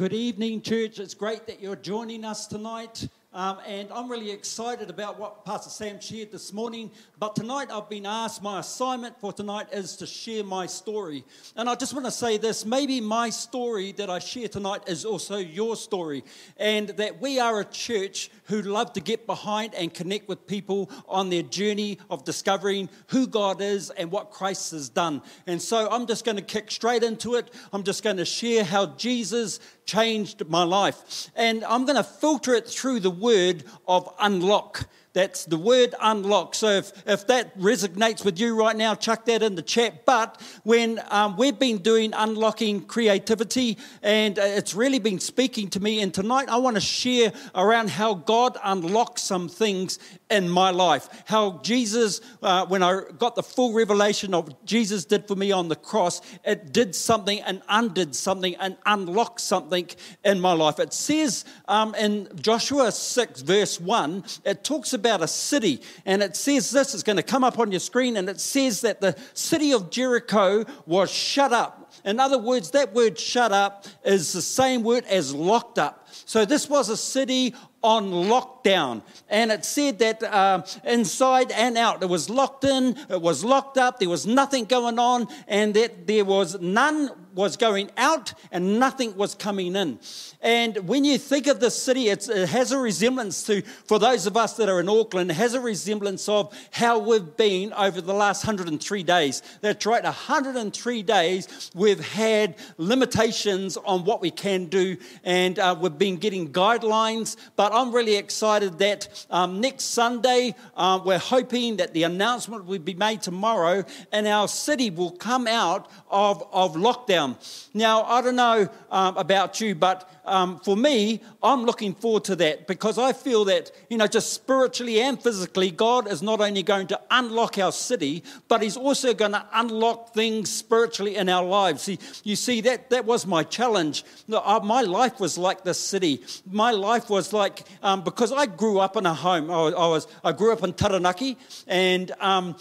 Good evening, church. It's great that you're joining us tonight. Um, and I'm really excited about what Pastor Sam shared this morning. But tonight I've been asked, my assignment for tonight is to share my story. And I just want to say this maybe my story that I share tonight is also your story. And that we are a church who love to get behind and connect with people on their journey of discovering who God is and what Christ has done. And so I'm just going to kick straight into it. I'm just going to share how Jesus changed my life. And I'm going to filter it through the word of unlock. That's the word unlock. So if, if that resonates with you right now, chuck that in the chat. But when um, we've been doing unlocking creativity, and uh, it's really been speaking to me, and tonight I want to share around how God unlocks some things in my life. How Jesus, uh, when I got the full revelation of Jesus did for me on the cross, it did something and undid something and unlocked something in my life. It says um, in Joshua 6, verse 1, it talks about a city, and it says this, it's going to come up on your screen, and it says that the city of Jericho was shut up. In other words, that word shut up is the same word as locked up. So this was a city on lockdown. And it said that uh, inside and out, it was locked in, it was locked up, there was nothing going on, and that there was none was going out and nothing was coming in. And when you think of the city, it has a resemblance to, for those of us that are in Auckland, has a resemblance of how we've been over the last 103 days. That's right, 103 days we've had limitations on what we can do, and uh, we've been getting guidelines. But I'm really excited that um, next Sunday, uh, we're hoping that the announcement will be made tomorrow, and our city will come out of, of lockdown down. Now, I don't know um, about you, but um, for me, I'm looking forward to that because I feel that, you know, just spiritually and physically, God is not only going to unlock our city, but He's also going to unlock things spiritually in our lives. See, you see, that, that was my challenge. My life was like this city. My life was like, um, because I grew up in a home, I, was, I grew up in Taranaki, and um,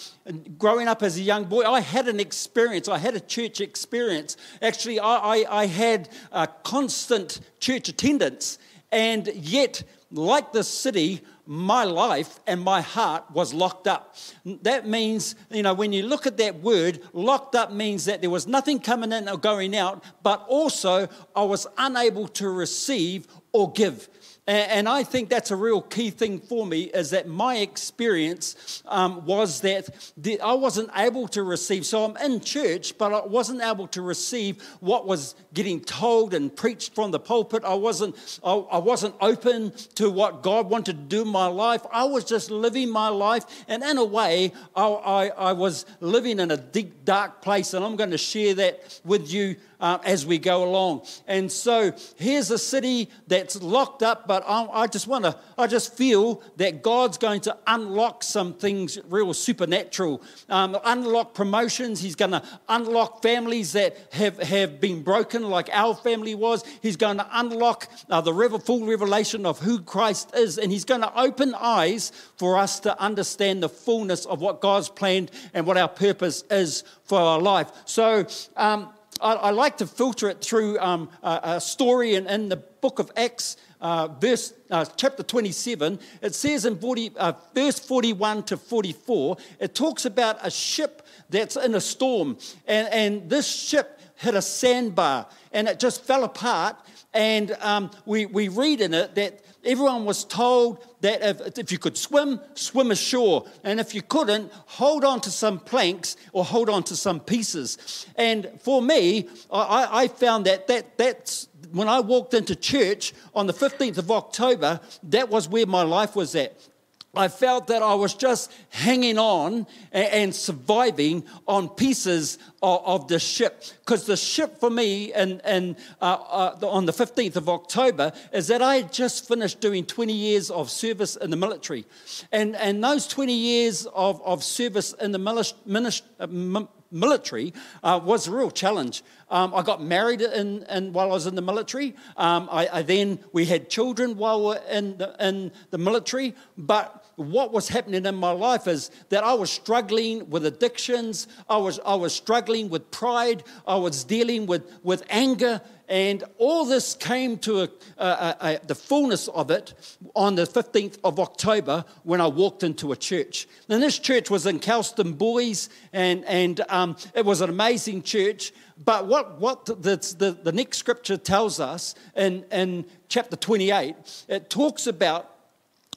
growing up as a young boy, I had an experience, I had a church experience. Actually, I, I, I had a constant church attendance, and yet, like the city, my life and my heart was locked up. That means, you know, when you look at that word, locked up means that there was nothing coming in or going out, but also I was unable to receive or give. And I think that's a real key thing for me is that my experience um, was that I wasn't able to receive. So I'm in church, but I wasn't able to receive what was getting told and preached from the pulpit. I wasn't, I wasn't open to what God wanted to do in my life. I was just living my life. And in a way, I, I, I was living in a deep, dark place. And I'm going to share that with you uh, as we go along. And so here's a city that's locked up, but I, I just want to, I just feel that God's going to unlock some things real supernatural, um, unlock promotions. He's going to unlock families that have, have been broken, like our family was. He's going to unlock uh, the revel, full revelation of who Christ is, and He's going to open eyes for us to understand the fullness of what God's planned and what our purpose is for our life. So, um, I, I like to filter it through um, a, a, story in, in, the book of Acts, uh, verse uh, chapter 27. It says in 40, uh, verse 41 to 44, it talks about a ship that's in a storm, and, and this ship hit a sandbar and it just fell apart. And um, we, we read in it that everyone was told that if, if, you could swim, swim ashore. And if you couldn't, hold on to some planks or hold on to some pieces. And for me, I, I found that, that that's when I walked into church on the 15th of October, that was where my life was at. I felt that I was just hanging on and surviving on pieces of, the ship. Because the ship for me, and, and uh, uh, on the 15th of October, is that I had just finished doing 20 years of service in the military. And, and those 20 years of, of service in the uh, military uh, was a real challenge. Um, I got married in, in, while I was in the military. Um, I, I, then we had children while we were in the, in the military. But what was happening in my life is that I was struggling with addictions, I was, I was struggling with pride, I was dealing with, with anger, and all this came to a, a, a, the fullness of it on the 15th of October when I walked into a church. And this church was in Calston Boys, and, and um, it was an amazing church. But what, what the, the, the next scripture tells us in, in chapter 28, it talks about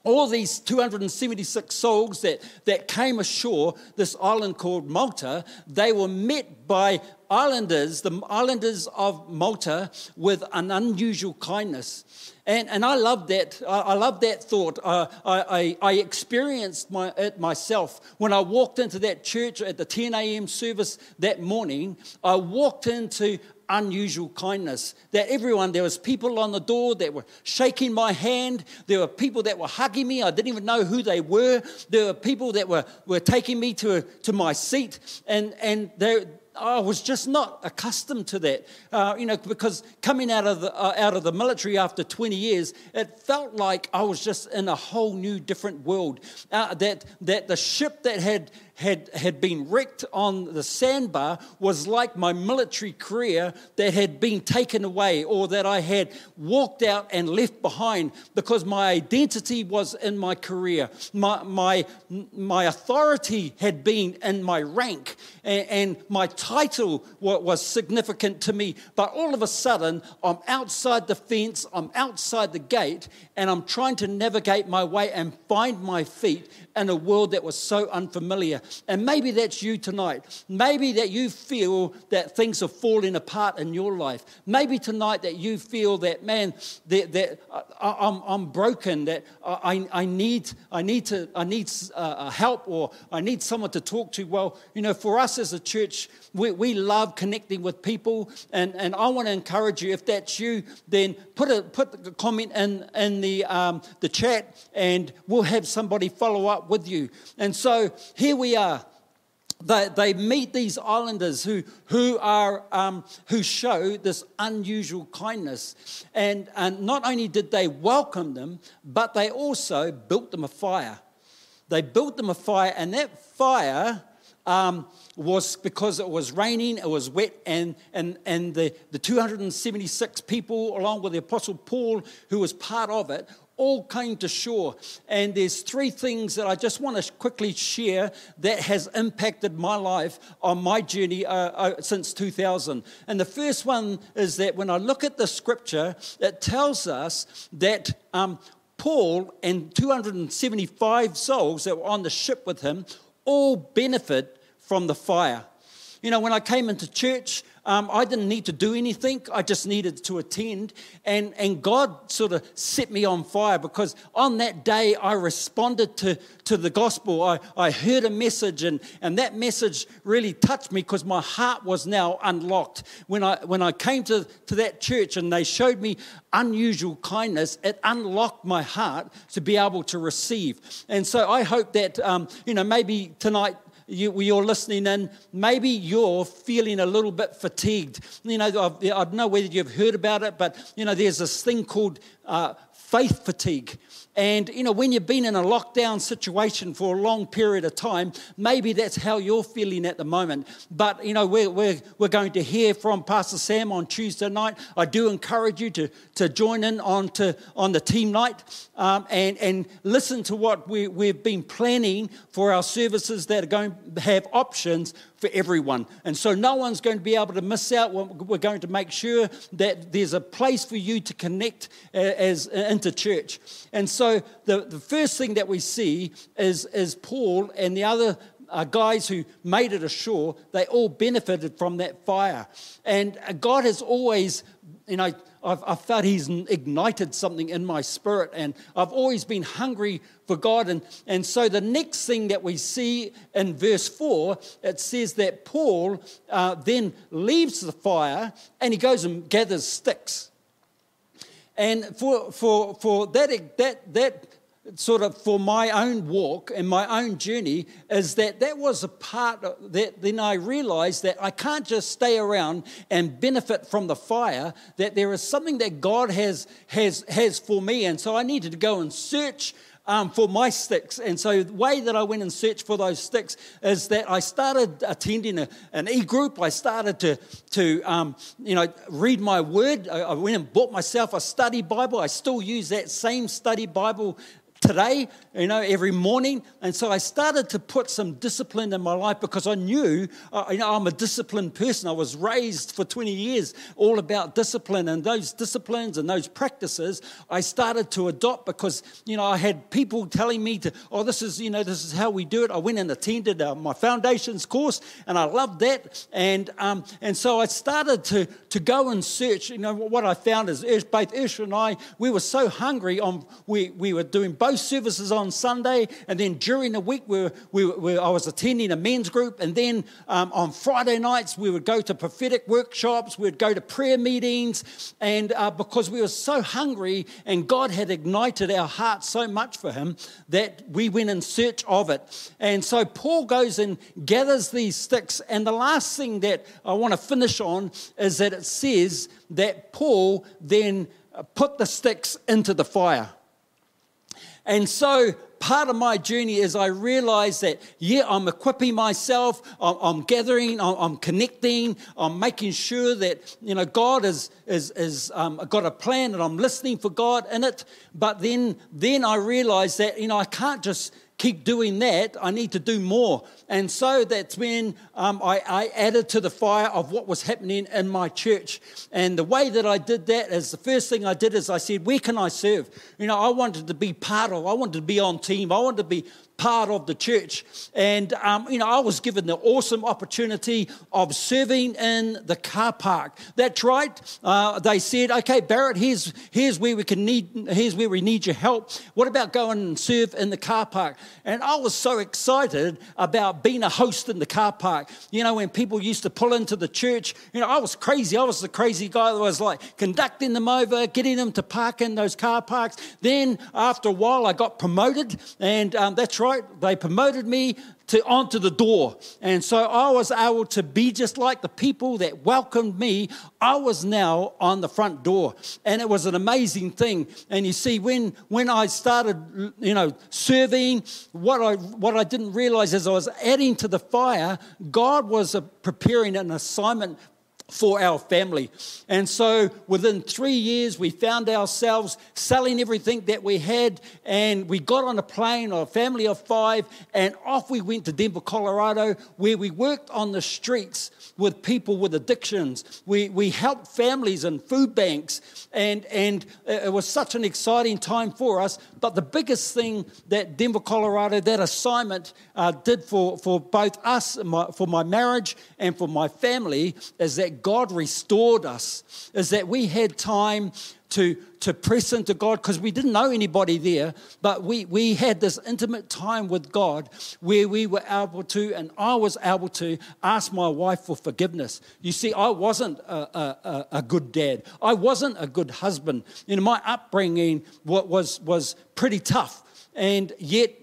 all these 276 souls that, that came ashore this island called Malta, they were met by islanders, the islanders of Malta, with an unusual kindness. And, and I love that. I, I love that thought. Uh, I, I, I, experienced my, it myself when I walked into that church at the 10 a.m. service that morning. I walked into unusual kindness. That everyone, there was people on the door that were shaking my hand. There were people that were hugging me. I didn't even know who they were. There were people that were, were taking me to, to my seat. And, and they, I was just not accustomed to that, uh, you know, because coming out of the uh, out of the military after 20 years, it felt like I was just in a whole new, different world. Uh, that that the ship that had had, had been wrecked on the sandbar was like my military career that had been taken away or that I had walked out and left behind because my identity was in my career. My, my, my authority had been in my rank and, and my title was significant to me. But all of a sudden, I'm outside the fence, I'm outside the gate, and I'm trying to navigate my way and find my feet in a world that was so unfamiliar. And maybe that's you tonight. Maybe that you feel that things are falling apart in your life. Maybe tonight that you feel that, man, that, that I, am I'm broken, that I, I, need, I need, to, I need uh, help or I need someone to talk to. Well, you know, for us as a church, we, we love connecting with people. And, and I want to encourage you, if that's you, then put a, put a comment in, in the, um, the chat and we'll have somebody follow up with you. And so here we are. They, they meet these islanders who, who, are, um, who show this unusual kindness. And, and not only did they welcome them, but they also built them a fire. They built them a fire, and that fire um, was because it was raining, it was wet, and, and, and the, the 276 people, along with the Apostle Paul, who was part of it, all came to shore. And there's three things that I just want to quickly share that has impacted my life on my journey uh, uh, since 2000. And the first one is that when I look at the scripture, it tells us that um, Paul and 275 souls that were on the ship with him all benefit from the fire. You know, when I came into church, um, I didn't need to do anything. I just needed to attend. And, and God sort of set me on fire because on that day I responded to, to the gospel. I, I heard a message, and, and that message really touched me because my heart was now unlocked. When I, when I came to, to that church and they showed me unusual kindness, it unlocked my heart to be able to receive. And so I hope that, um, you know, maybe tonight you, you're listening in, maybe you're feeling a little bit fatigued. You know, I don't know whether you've heard about it, but, you know, there's this thing called uh, faith fatigue. And, you know, when you've been in a lockdown situation for a long period of time, maybe that's how you're feeling at the moment. But, you know, we're, we're, we're going to hear from Pastor Sam on Tuesday night. I do encourage you to, to join in on, to, on the team night um, and, and listen to what we, we've been planning for our services that are going to have options for everyone. And so no one's going to be able to miss out. We're going to make sure that there's a place for you to connect uh, as, uh, into church. And so the, the first thing that we see is, is Paul and the other uh, guys who made it ashore, they all benefited from that fire. And uh, God has always, you know, I've, I've felt He's ignited something in my spirit, and I've always been hungry for God. And, and so the next thing that we see in verse 4, it says that Paul uh, then leaves the fire and he goes and gathers sticks. And for, for, for that, that, that sort of for my own walk and my own journey is that that was a part that then I realized that I can't just stay around and benefit from the fire, that there is something that God has, has, has for me. And so I needed to go and search um, for my sticks. And so the way that I went and searched for those sticks is that I started attending a, an e-group. I started to, to um, you know, read my word. I, I went and bought myself a study Bible. I still use that same study Bible today, you know, every morning. And so I started to put some discipline in my life because I knew, uh, you know, I'm a disciplined person. I was raised for 20 years all about discipline. And those disciplines and those practices I started to adopt because, you know, I had people telling me to, oh, this is, you know, this is how we do it. I went and attended uh, my foundations course and I loved that. And, um, and so I started to, to go and search. You know, what I found is both Ish and I, we were so hungry on, we, we were doing both services on Sunday, and then during the week, we were, we were, I was attending a men's group, and then um, on Friday nights, we would go to prophetic workshops, we'd go to prayer meetings, and uh, because we were so hungry, and God had ignited our hearts so much for Him that we went in search of it. And so Paul goes and gathers these sticks, and the last thing that I want to finish on is that it says that Paul then put the sticks into the fire. And so part of my journey is I realize that, yeah, I'm equipping myself, I'm, I'm gathering, I'm, I'm, connecting, I'm making sure that, you know, God is, is, is um, got a plan and I'm listening for God in it. But then, then I realize that, you know, I can't just keep doing that, I need to do more. And so that's when um, I, I, added to the fire of what was happening in my church. And the way that I did that is the first thing I did is I said, Where can I serve? You know, I wanted to be part of, I wanted to be on team, I wanted to be part of the church. And, um, you know, I was given the awesome opportunity of serving in the car park. That's right. Uh, they said, okay, Barrett, here's, here's where we can need, here's where we need your help. What about going and serve in the car park? And I was so excited about being a host in the car park. You know, when people used to pull into the church, you know, I was crazy. I was the crazy guy that was like conducting them over, getting them to park in those car parks. Then after a while, I got promoted, and um, that's right They promoted me to onto the door. And so I was able to be just like the people that welcomed me. I was now on the front door. And it was an amazing thing. And you see, when when I started, you know, serving, what I what I didn't realize is I was adding to the fire, God was preparing an assignment for our family. And so within three years, we found ourselves selling everything that we had, and we got on a plane, a family of five, and off we went to Denver, Colorado, where we worked on the streets with people with addictions. We, we helped families and food banks, and, and it was such an exciting time for us. But the biggest thing that Denver, Colorado, that assignment uh, did for, for both us, my, for my marriage, and for my family, is that God restored us, is that we had time to, to press into God because we didn't know anybody there, but we, we had this intimate time with God where we were able to, and I was able to ask my wife for forgiveness. You see, I wasn't a, a, a good dad, I wasn't a good husband. You know, my upbringing was, was pretty tough, and yet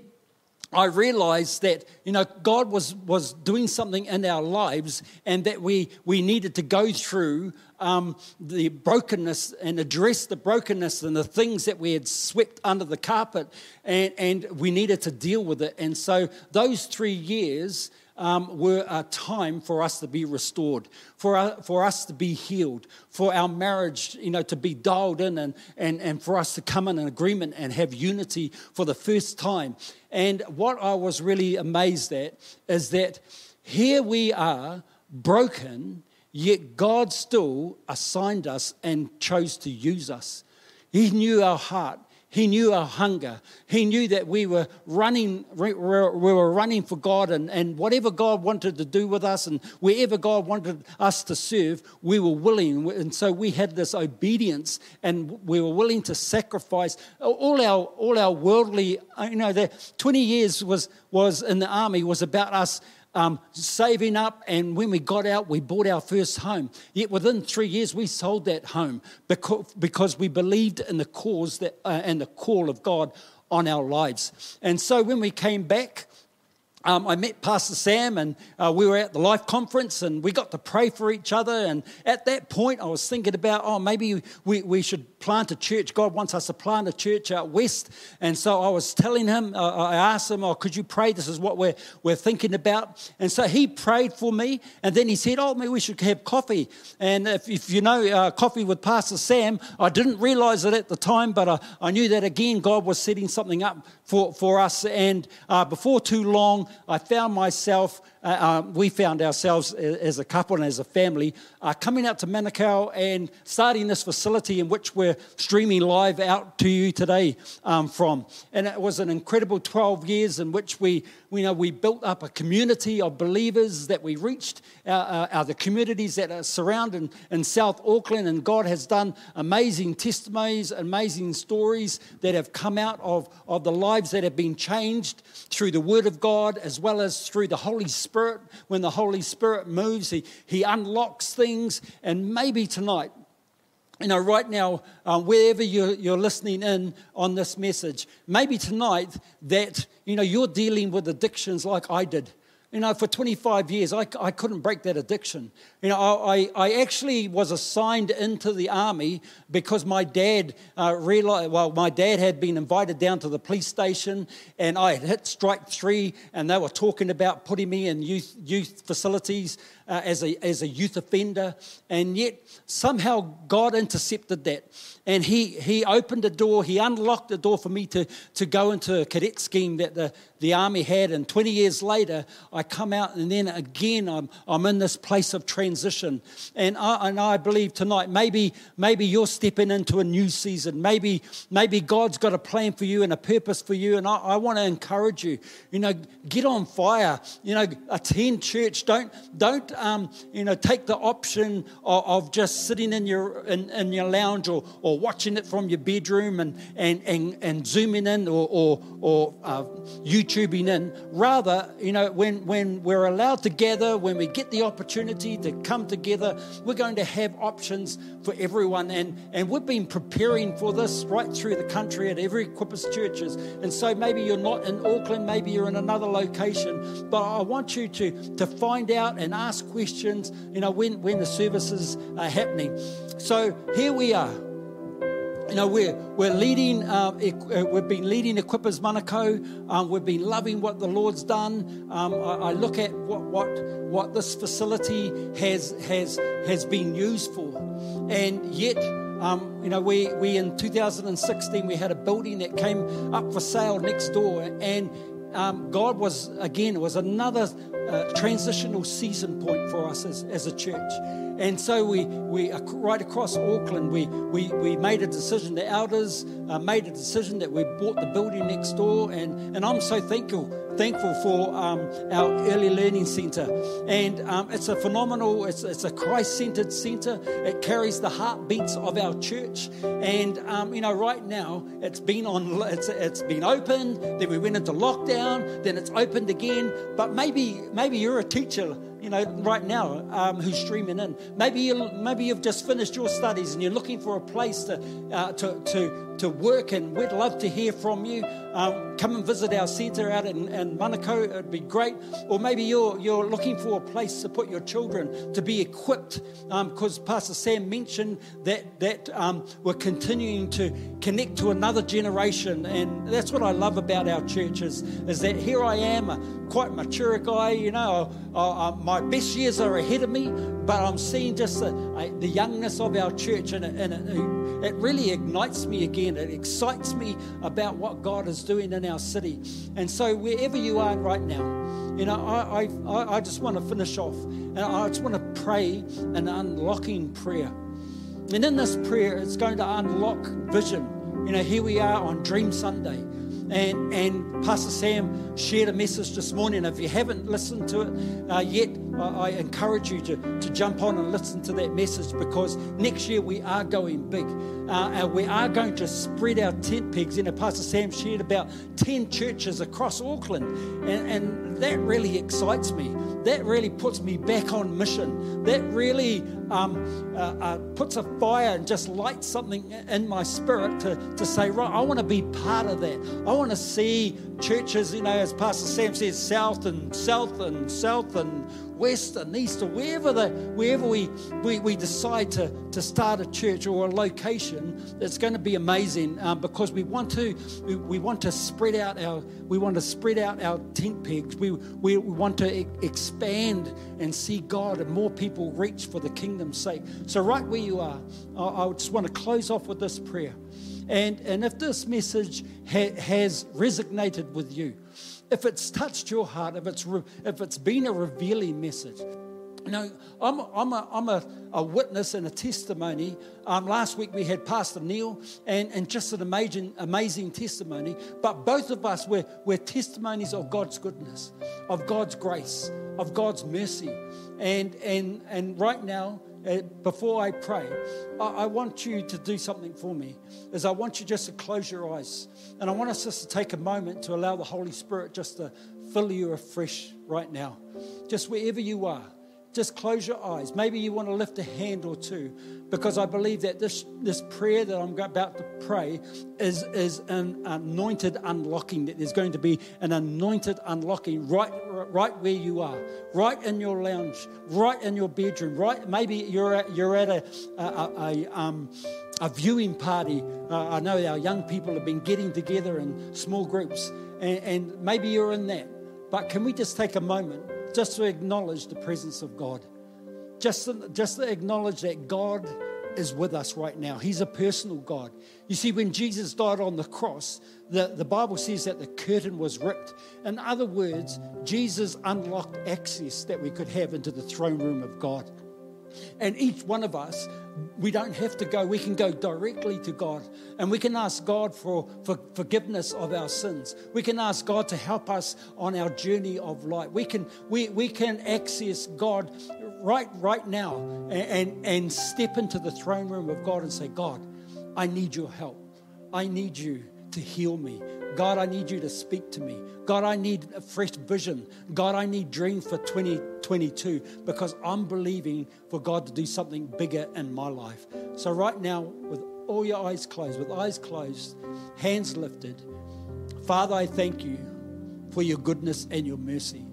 I realized that you know God was was doing something in our lives, and that we we needed to go through um, the brokenness and address the brokenness and the things that we had swept under the carpet, and and we needed to deal with it. And so those three years um, were a time for us to be restored, for, our, for us to be healed, for our marriage, you know, to be dialed in and, and, and for us to come in an agreement and have unity for the first time. And what I was really amazed at is that here we are, broken, yet God still assigned us and chose to use us. He knew our heart. He knew our hunger. He knew that we were running, we were running for God, and, and whatever God wanted to do with us, and wherever God wanted us to serve, we were willing. And so we had this obedience, and we were willing to sacrifice all our all our worldly. You know, the twenty years was was in the army was about us um, saving up, and when we got out, we bought our first home. Yet within three years, we sold that home because, because we believed in the cause that, uh, and the call of God on our lives. And so when we came back, um, I met Pastor Sam and uh, we were at the Life Conference and we got to pray for each other. And at that point, I was thinking about, oh, maybe we, we should plant a church. God wants us to plant a church out west. And so I was telling him, uh, I asked him, oh, could you pray? This is what we're, we're thinking about. And so he prayed for me. And then he said, oh, maybe we should have coffee. And if, if you know uh, coffee with Pastor Sam, I didn't realize it at the time, but I, I knew that again, God was setting something up for, for us. And uh, before too long, I found myself, uh, um, we found ourselves as a couple and as a family uh, coming out to Manukau and starting this facility in which we're streaming live out to you today um, from. And it was an incredible 12 years in which we, we, know, we built up a community of believers that we reached, uh, uh, the communities that are surrounded in South Auckland. And God has done amazing testimonies, amazing stories that have come out of, of the lives that have been changed through the Word of God as well as through the Holy Spirit. When the Holy Spirit moves, He, he unlocks things. And maybe tonight, you know, right now, um, wherever you're, you're, listening in on this message, maybe tonight that, you know, you're dealing with addictions like I did. You know, for 25 years, I, I couldn't break that addiction. You know, I, I actually was assigned into the army because my dad uh, realized, well, my dad had been invited down to the police station and I had hit strike three and they were talking about putting me in youth, youth facilities uh, as, a, as a youth offender. And yet, somehow, God intercepted that. And he, he opened a door, he unlocked the door for me to, to go into a cadet scheme that the, the army had. And 20 years later, I come out, and then again, I'm, I'm in this place of transition. And I, and I believe tonight, maybe, maybe you're stepping into a new season. Maybe, maybe God's got a plan for you and a purpose for you. And I, I want to encourage you, you know, get on fire. You know, attend church. Don't, don't um, you know, take the option of, of just sitting in your, in, in your lounge or, or watching it from your bedroom and, and, and, and zooming in or, or, or uh, YouTubing in. Rather, you know, when, when we're allowed to gather, when we get the opportunity to come together, we're going to have options for everyone. And, and we've been preparing for this right through the country at every Equippers churches. And so maybe you're not in Auckland, maybe you're in another location, but I want you to, to find out and ask questions, you know, when, when the services are happening. So here we are. You know, we're, we're leading, uh, uh, we've been leading Equippers Manukau. Um, we've been loving what the Lord's done. Um, I, I, look at what, what, what this facility has, has, has been used for. And yet, um, you know, we, we in 2016, we had a building that came up for sale next door. And um, God was, again, was another uh, transitional season point for us as, as a church. And so we, we right across Auckland, we, we, we made a decision. The elders uh, made a decision that we bought the building next door. And, and I'm so thankful thankful for um, our early learning centre. And um, it's a phenomenal, it's, it's a Christ centered centre. It carries the heartbeats of our church. And, um, you know, right now it's been on, it's, it's been opened, then we went into lockdown, then it's opened again. But maybe, maybe you're a teacher you know, right now um, who's streaming in. Maybe you maybe you've just finished your studies and you're looking for a place to uh, to to to work, and we'd love to hear from you. Um, come and visit our centre out in, in Manukau. It'd be great. Or maybe you're you're looking for a place to put your children to be equipped, because um, Pastor Sam mentioned that that um, we're continuing to connect to another generation, and that's what I love about our churches is that here I am, a quite mature guy, you know. Uh, uh, my best years are ahead of me, but I'm seeing just the, the youngness of our church, and, it, and it, it really ignites me again. It excites me about what God is doing in our city. And so, wherever you are right now, you know, I, I, I just want to finish off, and I just want to pray an unlocking prayer. And in this prayer, it's going to unlock vision. You know, here we are on Dream Sunday. And, and Pastor Sam shared a message this morning. If you haven't listened to it uh, yet, I, I encourage you to, to jump on and listen to that message because next year we are going big. Uh, and we are going to spread our tent pegs. You know, Pastor Sam shared about 10 churches across Auckland, and, and that really excites me. That really puts me back on mission. That really um, uh, uh, puts a fire and just lights something in my spirit to, to say, right, I want to be part of that. I want to see churches, you know, as Pastor Sam says, south and south and south and west and east or wherever, the, wherever we, we, we decide to, to start a church or a location, it's going to be amazing um, because we want to we, we, want to spread out our we want to spread out our tent pegs. We, we, we want to e- expand and see God and more people reach for the kingdom's sake. So right where you are, I, I just want to close off with this prayer. And, and if this message ha- has resonated with you, if it's touched your heart, if it's, re- if it's been a revealing message, you know, I'm, I'm, a, I'm a, a witness and a testimony. Um, last week we had Pastor Neil, and, and just an amazing, amazing testimony. But both of us, we're, we're testimonies of God's goodness, of God's grace, of God's mercy. And, and, and right now, Uh, before I pray, I, I, want you to do something for me. Is I want you just to close your eyes, and I want us just to take a moment to allow the Holy Spirit just to fill you afresh right now, just wherever you are. Just close your eyes. Maybe you want to lift a hand or two because I believe that this, this prayer that I'm about to pray is, is an anointed unlocking, that there's going to be an anointed unlocking right, right where you are, right in your lounge, right in your bedroom, right. Maybe you're at, you're at a, a, a, um, a viewing party. Uh, I know our young people have been getting together in small groups, and, and maybe you're in that. But can we just take a moment? Just to acknowledge the presence of God. Just to, just to acknowledge that God is with us right now. He's a personal God. You see, when Jesus died on the cross, the, the Bible says that the curtain was ripped. In other words, Jesus unlocked access that we could have into the throne room of God. And each one of us, we don't have to go, we can go directly to God and we can ask God for, for forgiveness of our sins. We can ask God to help us on our journey of life. We can, we, we can access God right, right now and, and, and step into the throne room of God and say, God, I need your help. I need you to heal me. God, I need you to speak to me. God, I need a fresh vision. God, I need dreams for 2022 because I'm believing for God to do something bigger in my life. So, right now, with all your eyes closed, with eyes closed, hands lifted, Father, I thank you for your goodness and your mercy.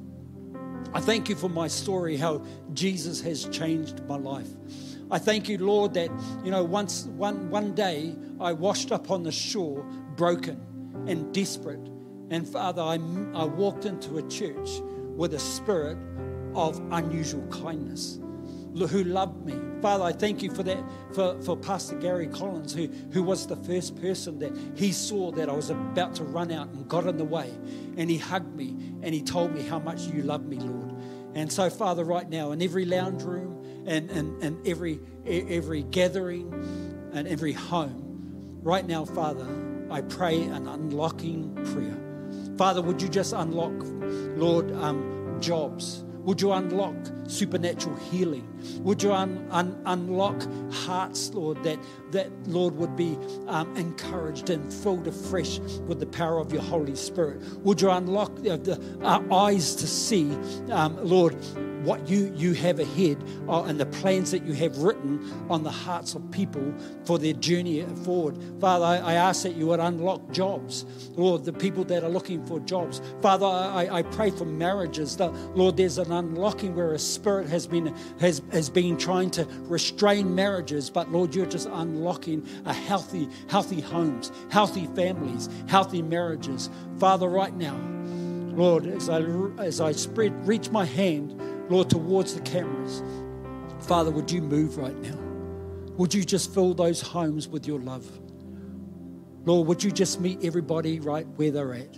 I thank you for my story, how Jesus has changed my life. I thank you, Lord, that you know once one one day I washed up on the shore broken and desperate. And Father, I, I walked into a church with a spirit of unusual kindness who loved me. Father, I thank you for that, for, for Pastor Gary Collins, who, who was the first person that he saw that I was about to run out and got in the way. And he hugged me and he told me how much you love me, Lord. And so, Father, right now, in every lounge room and, and, and every, every gathering and every home, right now, Father, I pray an unlocking prayer. Father, would you just unlock, Lord, um, jobs? Would you unlock supernatural healing? Would you un, un, unlock hearts, Lord, that, that Lord would be um, encouraged and filled afresh with the power of your Holy Spirit? Would you unlock the, the uh, eyes to see, um, Lord, what you, you have ahead uh, and the plans that you have written on the hearts of people for their journey forward. Father, I, I ask that you would unlock jobs, Lord, the people that are looking for jobs. Father, I, I pray for marriages that, Lord, there's an unlocking where a spirit has been, has, has been trying to restrain marriages, but Lord, you're just unlocking a healthy, healthy homes, healthy families, healthy marriages. Father, right now, Lord, as I, as I spread, reach my hand, Lord, towards the cameras. Father, would you move right now? Would you just fill those homes with your love? Lord, would you just meet everybody right where they're at?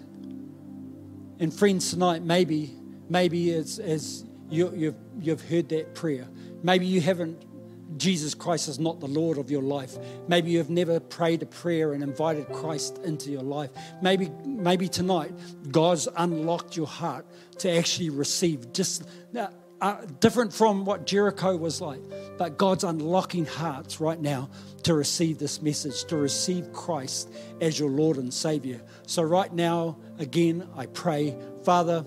And friends, tonight, maybe, maybe as, as you, you've, you've heard that prayer, maybe you haven't Jesus Christ is not the Lord of your life. Maybe you've never prayed a prayer and invited Christ into your life. Maybe, maybe tonight God's unlocked your heart to actually receive just uh, different from what Jericho was like. But God's unlocking hearts right now to receive this message, to receive Christ as your Lord and Savior. So, right now, again, I pray, Father,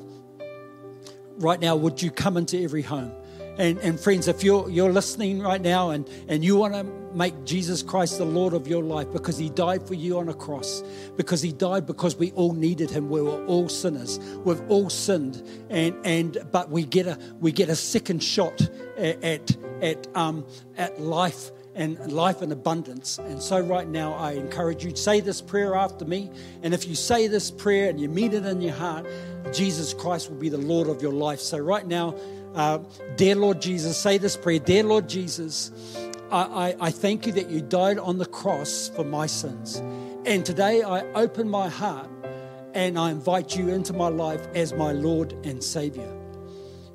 right now, would you come into every home? And, and friends, if you're, you're listening right now and, and you want to make Jesus Christ the Lord of your life because he died for you on a cross, because he died because we all needed him. We were all sinners. We've all sinned. And, and but we get a we get a second shot at at, at, um, at life and life in abundance. And so, right now, I encourage you to say this prayer after me. And if you say this prayer and you mean it in your heart, Jesus Christ will be the Lord of your life. So, right now, uh, dear Lord Jesus, say this prayer Dear Lord Jesus, I, I, I thank you that you died on the cross for my sins. And today I open my heart and I invite you into my life as my Lord and Savior.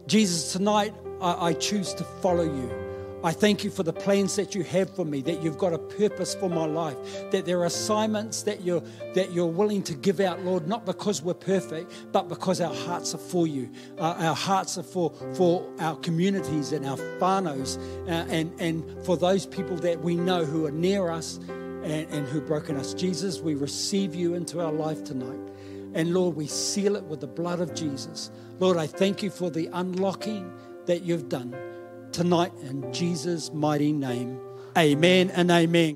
Jesus, tonight I, I choose to follow you. I thank you for the plans that you have for me, that you've got a purpose for my life, that there are assignments that you're, that you're willing to give out, Lord, not because we're perfect, but because our hearts are for you. Uh, our hearts are for, for our communities and our whānaus uh, and, and for those people that we know who are near us and, and who've broken us. Jesus, we receive you into our life tonight. And Lord, we seal it with the blood of Jesus. Lord, I thank you for the unlocking that you've done tonight in Jesus' mighty name. Amen and amen.